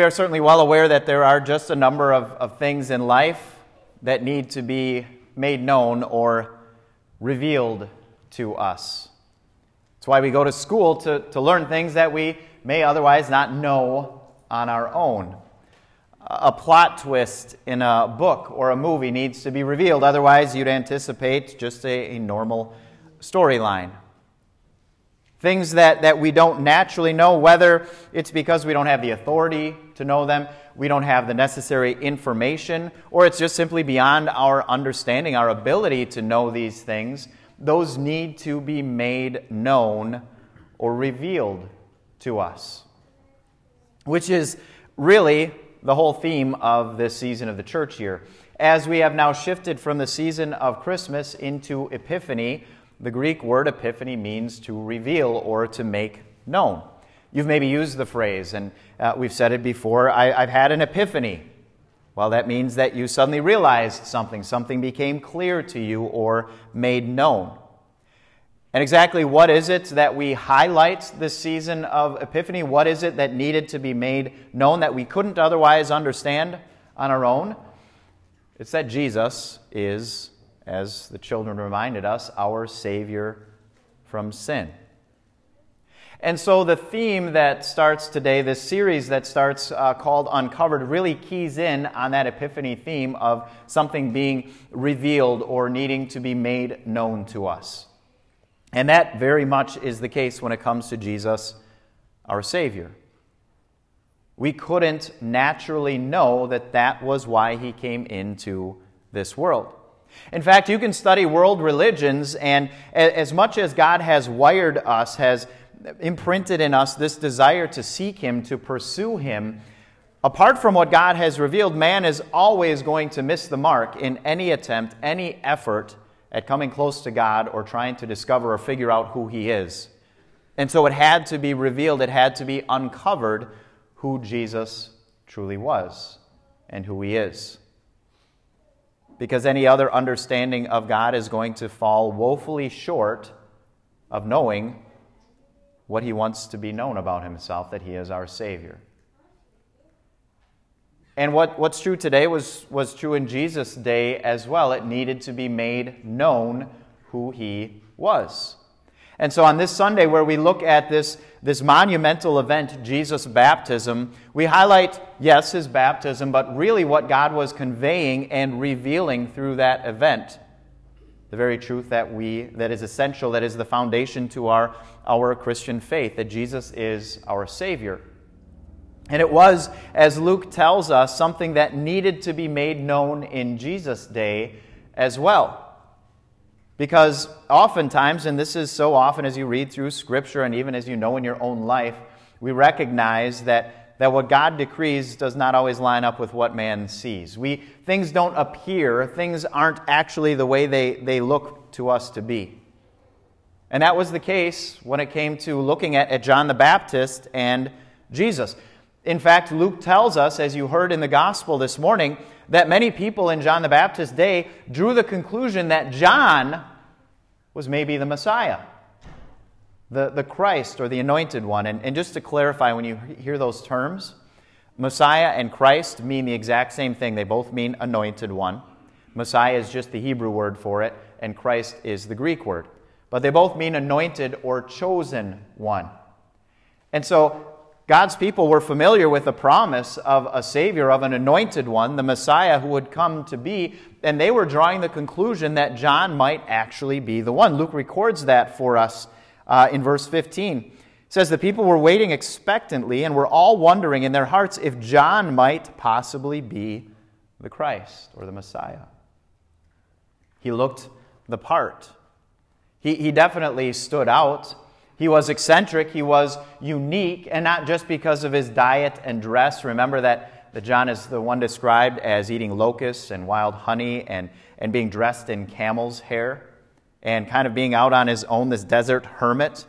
we are certainly well aware that there are just a number of, of things in life that need to be made known or revealed to us. It's why we go to school to, to learn things that we may otherwise not know on our own. A plot twist in a book or a movie needs to be revealed, otherwise, you'd anticipate just a, a normal storyline. Things that, that we don't naturally know, whether it's because we don't have the authority to know them, we don't have the necessary information, or it's just simply beyond our understanding, our ability to know these things, those need to be made known or revealed to us. Which is really the whole theme of this season of the church year. As we have now shifted from the season of Christmas into Epiphany, the Greek word epiphany means to reveal or to make known. You've maybe used the phrase, and uh, we've said it before I, I've had an epiphany. Well, that means that you suddenly realized something, something became clear to you or made known. And exactly what is it that we highlight this season of Epiphany? What is it that needed to be made known that we couldn't otherwise understand on our own? It's that Jesus is as the children reminded us, our Savior from sin. And so the theme that starts today, this series that starts uh, called Uncovered, really keys in on that Epiphany theme of something being revealed or needing to be made known to us. And that very much is the case when it comes to Jesus, our Savior. We couldn't naturally know that that was why He came into this world. In fact, you can study world religions, and as much as God has wired us, has imprinted in us this desire to seek Him, to pursue Him, apart from what God has revealed, man is always going to miss the mark in any attempt, any effort at coming close to God or trying to discover or figure out who He is. And so it had to be revealed, it had to be uncovered who Jesus truly was and who He is because any other understanding of God is going to fall woefully short of knowing what he wants to be known about himself that he is our Savior. And what, what's true today was, was true in Jesus' day as well. It needed to be made known who he was. And so on this Sunday, where we look at this, this monumental event, Jesus' baptism, we highlight, yes, his baptism, but really what God was conveying and revealing through that event. The very truth that we that is essential, that is the foundation to our, our Christian faith, that Jesus is our Savior. And it was, as Luke tells us, something that needed to be made known in Jesus' day as well. Because oftentimes, and this is so often as you read through Scripture and even as you know in your own life, we recognize that, that what God decrees does not always line up with what man sees. We, things don't appear, things aren't actually the way they, they look to us to be. And that was the case when it came to looking at, at John the Baptist and Jesus. In fact, Luke tells us, as you heard in the gospel this morning, that many people in John the Baptist's day drew the conclusion that John was maybe the Messiah, the, the Christ or the anointed one. And, and just to clarify, when you hear those terms, Messiah and Christ mean the exact same thing. They both mean anointed one. Messiah is just the Hebrew word for it, and Christ is the Greek word. But they both mean anointed or chosen one. And so God's people were familiar with the promise of a Savior, of an anointed one, the Messiah who would come to be, and they were drawing the conclusion that John might actually be the one. Luke records that for us uh, in verse 15. It says, The people were waiting expectantly and were all wondering in their hearts if John might possibly be the Christ or the Messiah. He looked the part. He, he definitely stood out. He was eccentric, he was unique, and not just because of his diet and dress. Remember that, that John is the one described as eating locusts and wild honey and, and being dressed in camel's hair and kind of being out on his own, this desert hermit.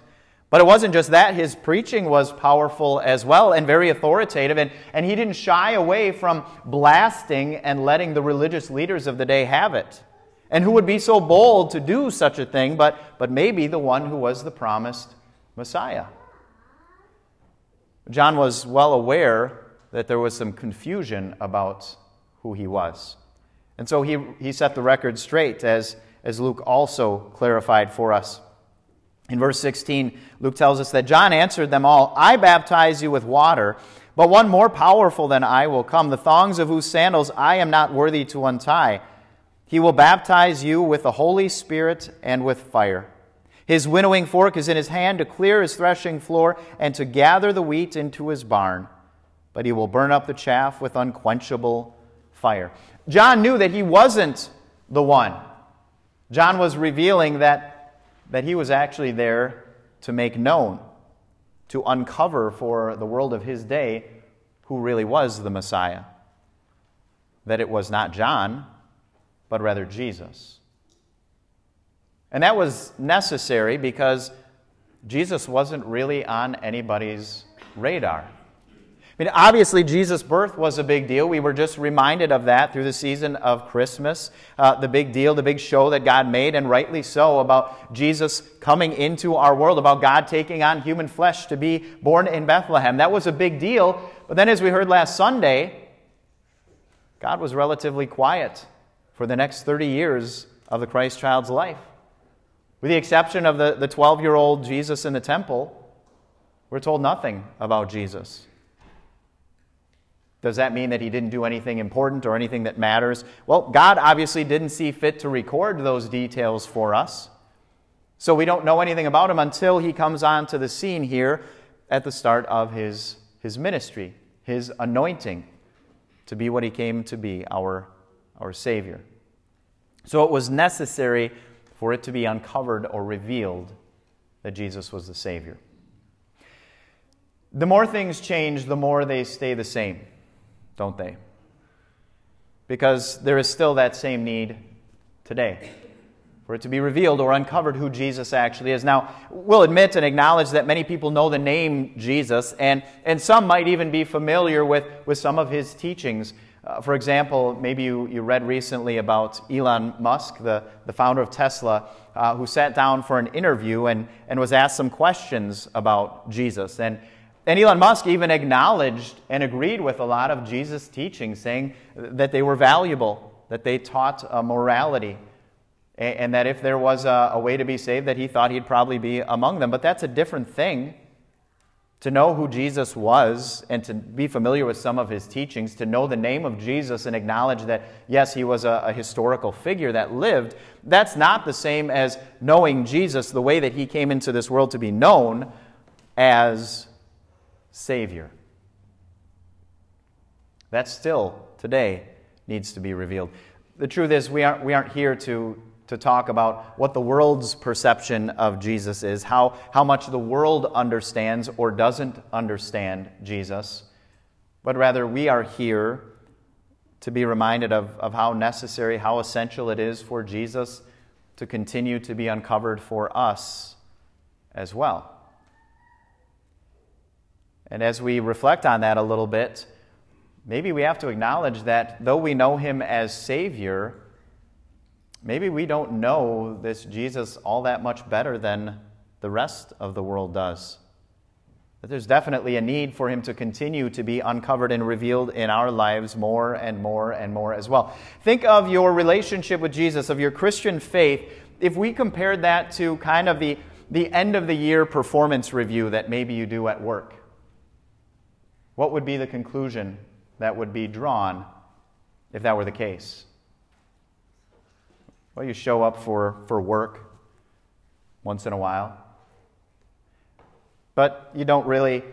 But it wasn't just that, his preaching was powerful as well and very authoritative, and, and he didn't shy away from blasting and letting the religious leaders of the day have it. And who would be so bold to do such a thing, but, but maybe the one who was the promised Messiah. John was well aware that there was some confusion about who he was. And so he, he set the record straight, as, as Luke also clarified for us. In verse 16, Luke tells us that John answered them all I baptize you with water, but one more powerful than I will come, the thongs of whose sandals I am not worthy to untie. He will baptize you with the Holy Spirit and with fire. His winnowing fork is in his hand to clear his threshing floor and to gather the wheat into his barn, but he will burn up the chaff with unquenchable fire. John knew that he wasn't the one. John was revealing that, that he was actually there to make known, to uncover for the world of his day who really was the Messiah. That it was not John, but rather Jesus. And that was necessary because Jesus wasn't really on anybody's radar. I mean, obviously, Jesus' birth was a big deal. We were just reminded of that through the season of Christmas. Uh, the big deal, the big show that God made, and rightly so, about Jesus coming into our world, about God taking on human flesh to be born in Bethlehem. That was a big deal. But then, as we heard last Sunday, God was relatively quiet for the next 30 years of the Christ child's life. With the exception of the 12 year old Jesus in the temple, we're told nothing about Jesus. Does that mean that he didn't do anything important or anything that matters? Well, God obviously didn't see fit to record those details for us. So we don't know anything about him until he comes onto the scene here at the start of his, his ministry, his anointing to be what he came to be, our, our Savior. So it was necessary for it to be uncovered or revealed that Jesus was the Savior. The more things change, the more they stay the same don't they? Because there is still that same need today for it to be revealed or uncovered who Jesus actually is. Now, we'll admit and acknowledge that many people know the name Jesus, and, and some might even be familiar with, with some of his teachings. Uh, for example, maybe you, you read recently about Elon Musk, the, the founder of Tesla, uh, who sat down for an interview and, and was asked some questions about Jesus. And, and Elon Musk even acknowledged and agreed with a lot of Jesus' teachings, saying that they were valuable, that they taught uh, morality, and, and, that if there was a, a way to be saved, that he thought he'd probably be among them. But that's a different thing to know who Jesus was and to be familiar with some of his teachings, to know the name of Jesus and acknowledge that, yes, he was a, a, historical figure that lived, that's not the same as knowing Jesus the way that he came into this world to be known as Savior. That still, today, needs to be revealed. The truth is, we aren't, we aren't here to, to talk about what the world's perception of Jesus is, how, how much the world understands or doesn't understand Jesus, but rather we are here to be reminded of, of how necessary, how essential it is for Jesus to continue to be uncovered for us as well. And as we reflect on that a little bit, maybe we have to acknowledge that though we know him as Savior, maybe we don't know this Jesus all that much better than the rest of the world does. That there's definitely a need for him to continue to be uncovered and revealed in our lives more and more and more as well. Think of your relationship with Jesus, of your Christian faith, if we compared that to kind of the, the end of the year performance review that maybe you do at work what would be the conclusion that would be drawn if that were the case? Well, you show up for, for work once in a while, but you don't really,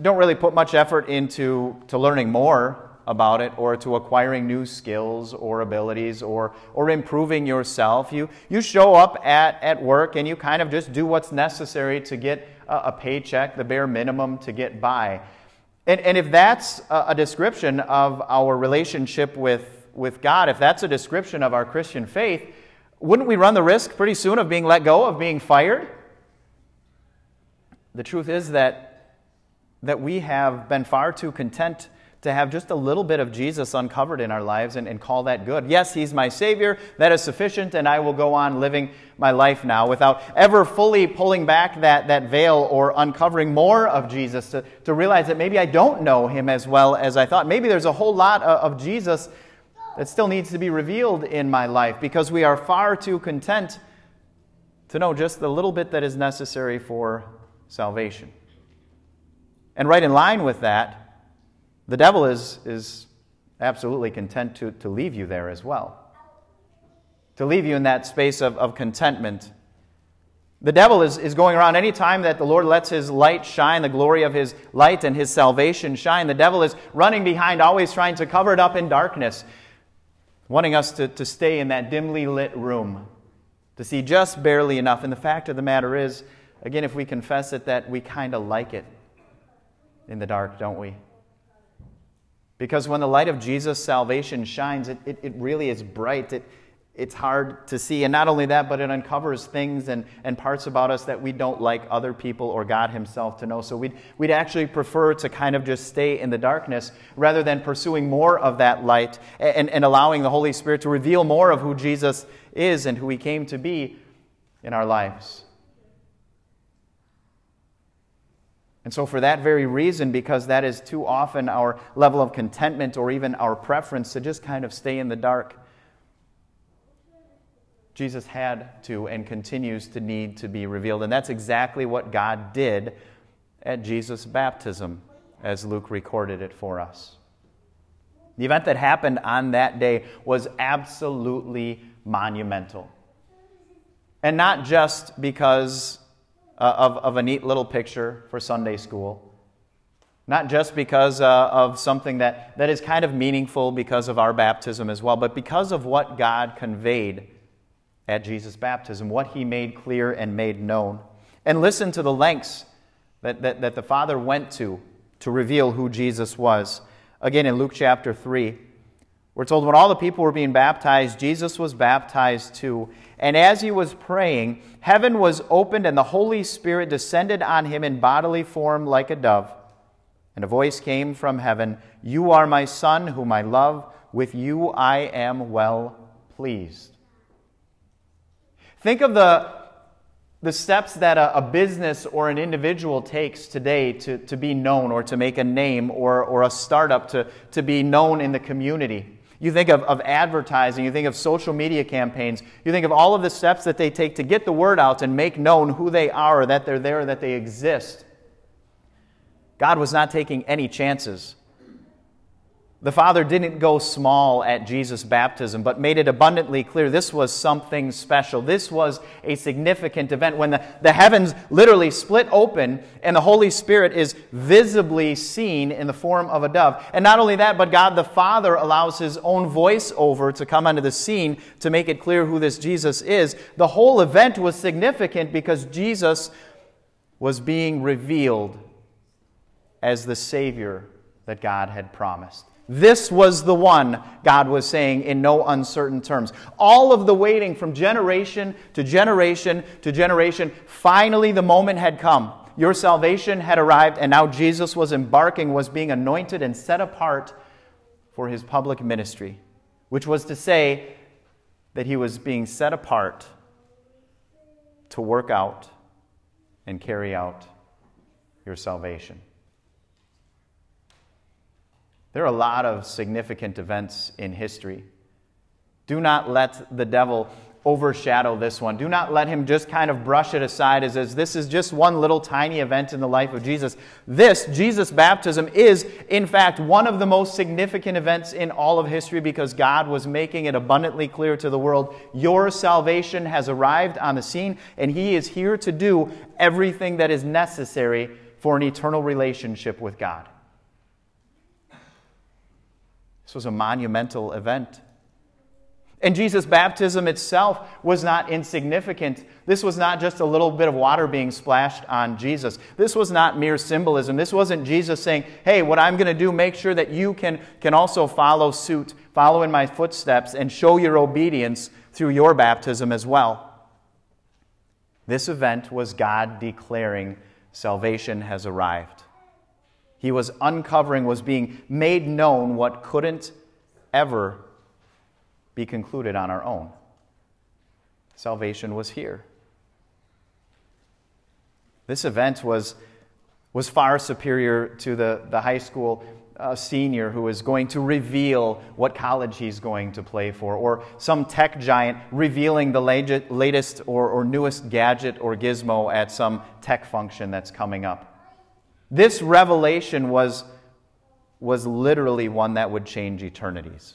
don't really put much effort into to learning more about it or to acquiring new skills or abilities or, or improving yourself. You, you show up at, at work and you kind of just do what's necessary to get a, a paycheck, the bare minimum to get by. And, and if that's a description of our relationship with, with God, if that's a description of our Christian faith, wouldn't we run the risk pretty soon of being let go, of being fired? The truth is that, that we have been far too content to have just a little bit of Jesus uncovered in our lives and, and call that good. Yes, He's my Savior. That is sufficient, and I will go on living my life now without ever fully pulling back that, that veil or uncovering more of Jesus to, to realize that maybe I don't know Him as well as I thought. Maybe there's a whole lot of, of Jesus that still needs to be revealed in my life because we are far too content to know just the little bit that is necessary for salvation. And right in line with that, the devil is, is absolutely content to, to leave you there as well, to leave you in that space of, of contentment. The devil is, is going around any time that the Lord lets his light shine, the glory of his light and his salvation shine. The devil is running behind, always trying to cover it up in darkness, wanting us to, to stay in that dimly lit room, to see just barely enough. And the fact of the matter is, again, if we confess it, that we kind of like it in the dark, don't we? Because when the light of Jesus' salvation shines, it, it, it, really is bright. It, it's hard to see. And not only that, but it uncovers things and, and parts about us that we don't like other people or God Himself to know. So we'd, we'd actually prefer to kind of just stay in the darkness rather than pursuing more of that light and, and allowing the Holy Spirit to reveal more of who Jesus is and who He came to be in our lives. And so, for that very reason, because that is too often our level of contentment or even our preference to just kind of stay in the dark, Jesus had to and continues to need to be revealed. And that's exactly what God did at Jesus' baptism, as Luke recorded it for us. The event that happened on that day was absolutely monumental. And not just because uh, of, of a neat little picture for Sunday school. Not just because uh, of something that, that is kind of meaningful because of our baptism as well, but because of what God conveyed at Jesus' baptism, what he made clear and made known. And listen to the lengths that, that, that the Father went to to reveal who Jesus was. Again, in Luke chapter 3, we're told when all the people were being baptized, Jesus was baptized too. And as he was praying, heaven was opened, and the Holy Spirit descended on him in bodily form like a dove. And a voice came from heaven You are my Son, whom I love. With you I am well pleased. Think of the, the steps that a, a, business or an individual takes today to, to be known or to make a name or, or a startup to, to be known in the community. You think of, of advertising, you think of social media campaigns, you think of all of the steps that they take to get the word out and make known who they are, that they're there, that they exist. God was not taking any chances. The Father didn't go small at Jesus' baptism, but made it abundantly clear this was something special. This was a significant event when the, the heavens literally split open and the Holy Spirit is visibly seen in the form of a dove. And not only that, but God the Father allows His own voice over to come onto the scene to make it clear who this Jesus is. The whole event was significant because Jesus was being revealed as the Savior that God had promised. This was the one, God was saying in no uncertain terms. All of the waiting from generation to generation to generation, finally the moment had come. Your salvation had arrived, and now Jesus was embarking, was being anointed and set apart for his public ministry, which was to say that he was being set apart to work out and carry out your salvation. There are a lot of significant events in history. Do not let the devil overshadow this one. Do not let him just kind of brush it aside as, as this is just one little tiny event in the life of Jesus. This, Jesus' baptism, is in fact one of the most significant events in all of history because God was making it abundantly clear to the world your salvation has arrived on the scene and He is here to do everything that is necessary for an eternal relationship with God. This was a monumental event. And Jesus' baptism itself was not insignificant. This was not just a little bit of water being splashed on Jesus. This was not mere symbolism. This wasn't Jesus saying, hey, what I'm going to do, make sure that you can, can also follow suit, follow in my footsteps, and show your obedience through your baptism as well. This event was God declaring salvation has arrived. He was uncovering, was being made known what couldn't ever be concluded on our own. Salvation was here. This event was, was far superior to the, the high school uh, senior who is going to reveal what college he's going to play for, or some tech giant revealing the latest or, or newest gadget or gizmo at some tech function that's coming up. This revelation was, was literally one that would change eternities.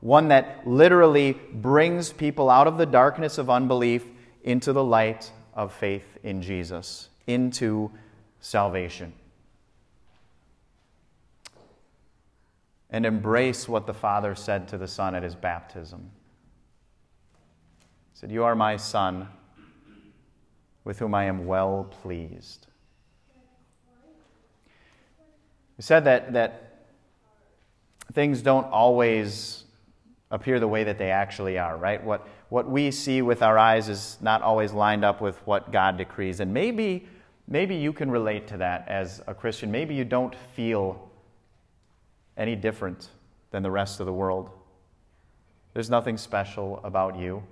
One that literally brings people out of the darkness of unbelief into the light of faith in Jesus, into salvation. and embrace what the Father said to the Son at his baptism. He said, You are my Son, with whom I am well pleased. He said that, that things don't always appear the way that they actually are, right? What, what we see with our eyes is not always lined up with what God decrees. And maybe, maybe you can relate to that as a Christian. Maybe you don't feel any different than the rest of the world. There's nothing special about you.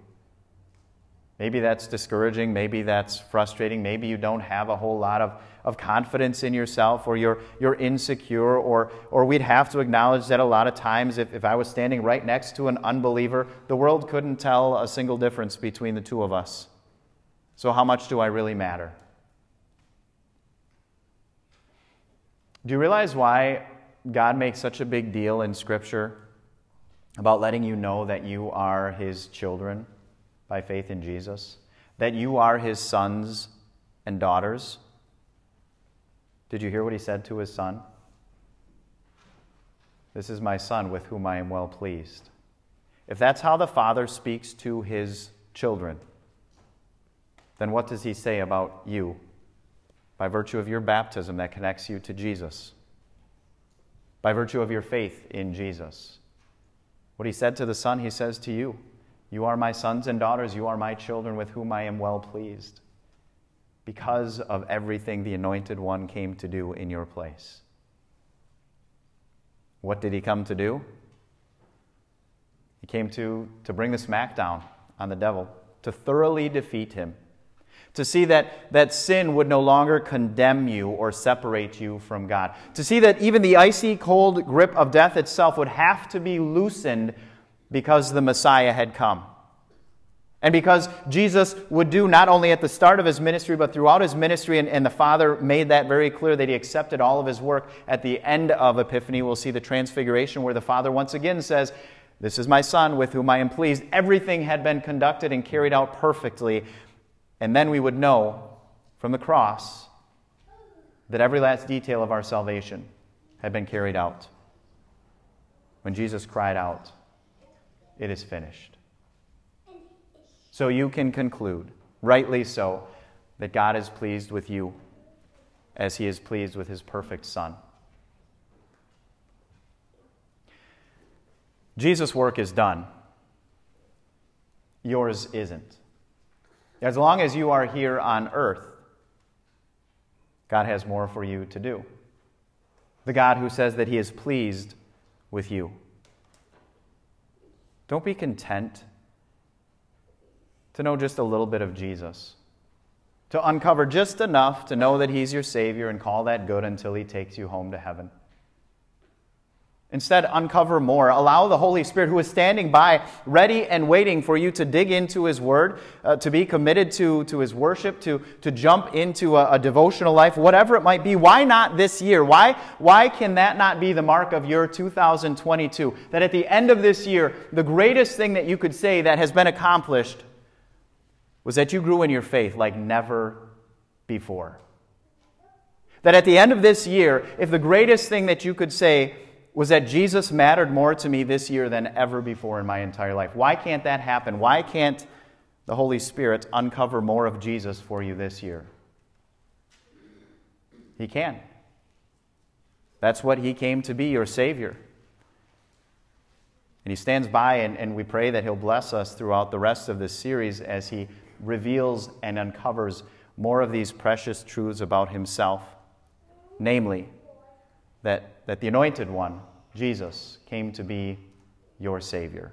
Maybe that's discouraging. Maybe that's frustrating. Maybe you don't have a whole lot of, of confidence in yourself or you're, you're insecure. Or, or we'd have to acknowledge that a lot of times, if, if I was standing right next to an unbeliever, the world couldn't tell a single difference between the two of us. So, how much do I really matter? Do you realize why God makes such a big deal in Scripture about letting you know that you are His children by faith in Jesus, that you are His sons and daughters. Did you hear what He said to His Son? This is my Son with whom I am well pleased. If that's how the Father speaks to His children, then what does He say about you by virtue of your baptism that connects you to Jesus? by virtue of your faith in Jesus. What he said to the Son, he says to you You are my sons and daughters, you are my children with whom I am well pleased, because of everything the Anointed One came to do in your place. What did he come to do? He came to, to bring the smackdown on the devil, to thoroughly defeat him to see that, that sin would no longer condemn you or separate you from God, to see that even the icy cold grip of death itself would have to be loosened because the Messiah had come. And because Jesus would do not only at the start of his ministry, but throughout his ministry, and, and, the Father made that very clear that he accepted all of his work at the end of Epiphany, we'll see the transfiguration where the Father once again says, This is my Son with whom I am pleased. Everything had been conducted and carried out perfectly and then we would know from the cross that every last detail of our salvation had been carried out. When Jesus cried out, It is finished. So you can conclude, rightly so, that God is pleased with you as he is pleased with his perfect Son. Jesus' work is done. Yours isn't. As long as you are here on earth, God has more for you to do. The God who says that He is pleased with you. Don't be content to know just a little bit of Jesus, to uncover just enough to know that He's your Savior and call that good until He takes you home to heaven. Instead, uncover more. Allow the Holy Spirit, who is standing by, ready and waiting for you to dig into His Word, uh, to be committed to, to His worship, to, to jump into a, a, devotional life, whatever it might be. Why not this year? Why, why can that not be the mark of your 2022? That at the end of this year, the greatest thing that you could say that has been accomplished was that you grew in your faith like never before. That at the end of this year, if the greatest thing that you could say was that Jesus mattered more to me this year than ever before in my entire life. Why can't that happen? Why can't the Holy Spirit uncover more of Jesus for you this year? He can. That's what He came to be, your Savior. And He stands by, and, and we pray that He'll bless us throughout the rest of this series as He reveals and uncovers more of these precious truths about Himself. namely, that, that the Anointed One, Jesus, came to be your Savior.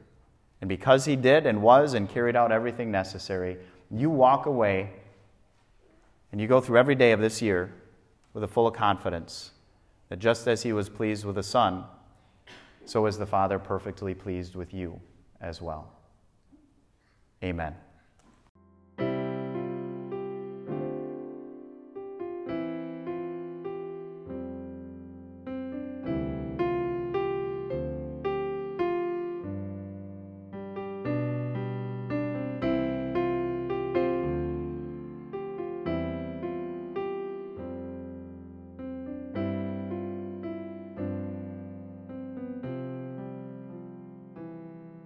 And because He did and was and carried out everything necessary, you walk away and you go through every day of this year with a full confidence that just as He was pleased with the Son, so is the Father perfectly pleased with you as well. Amen.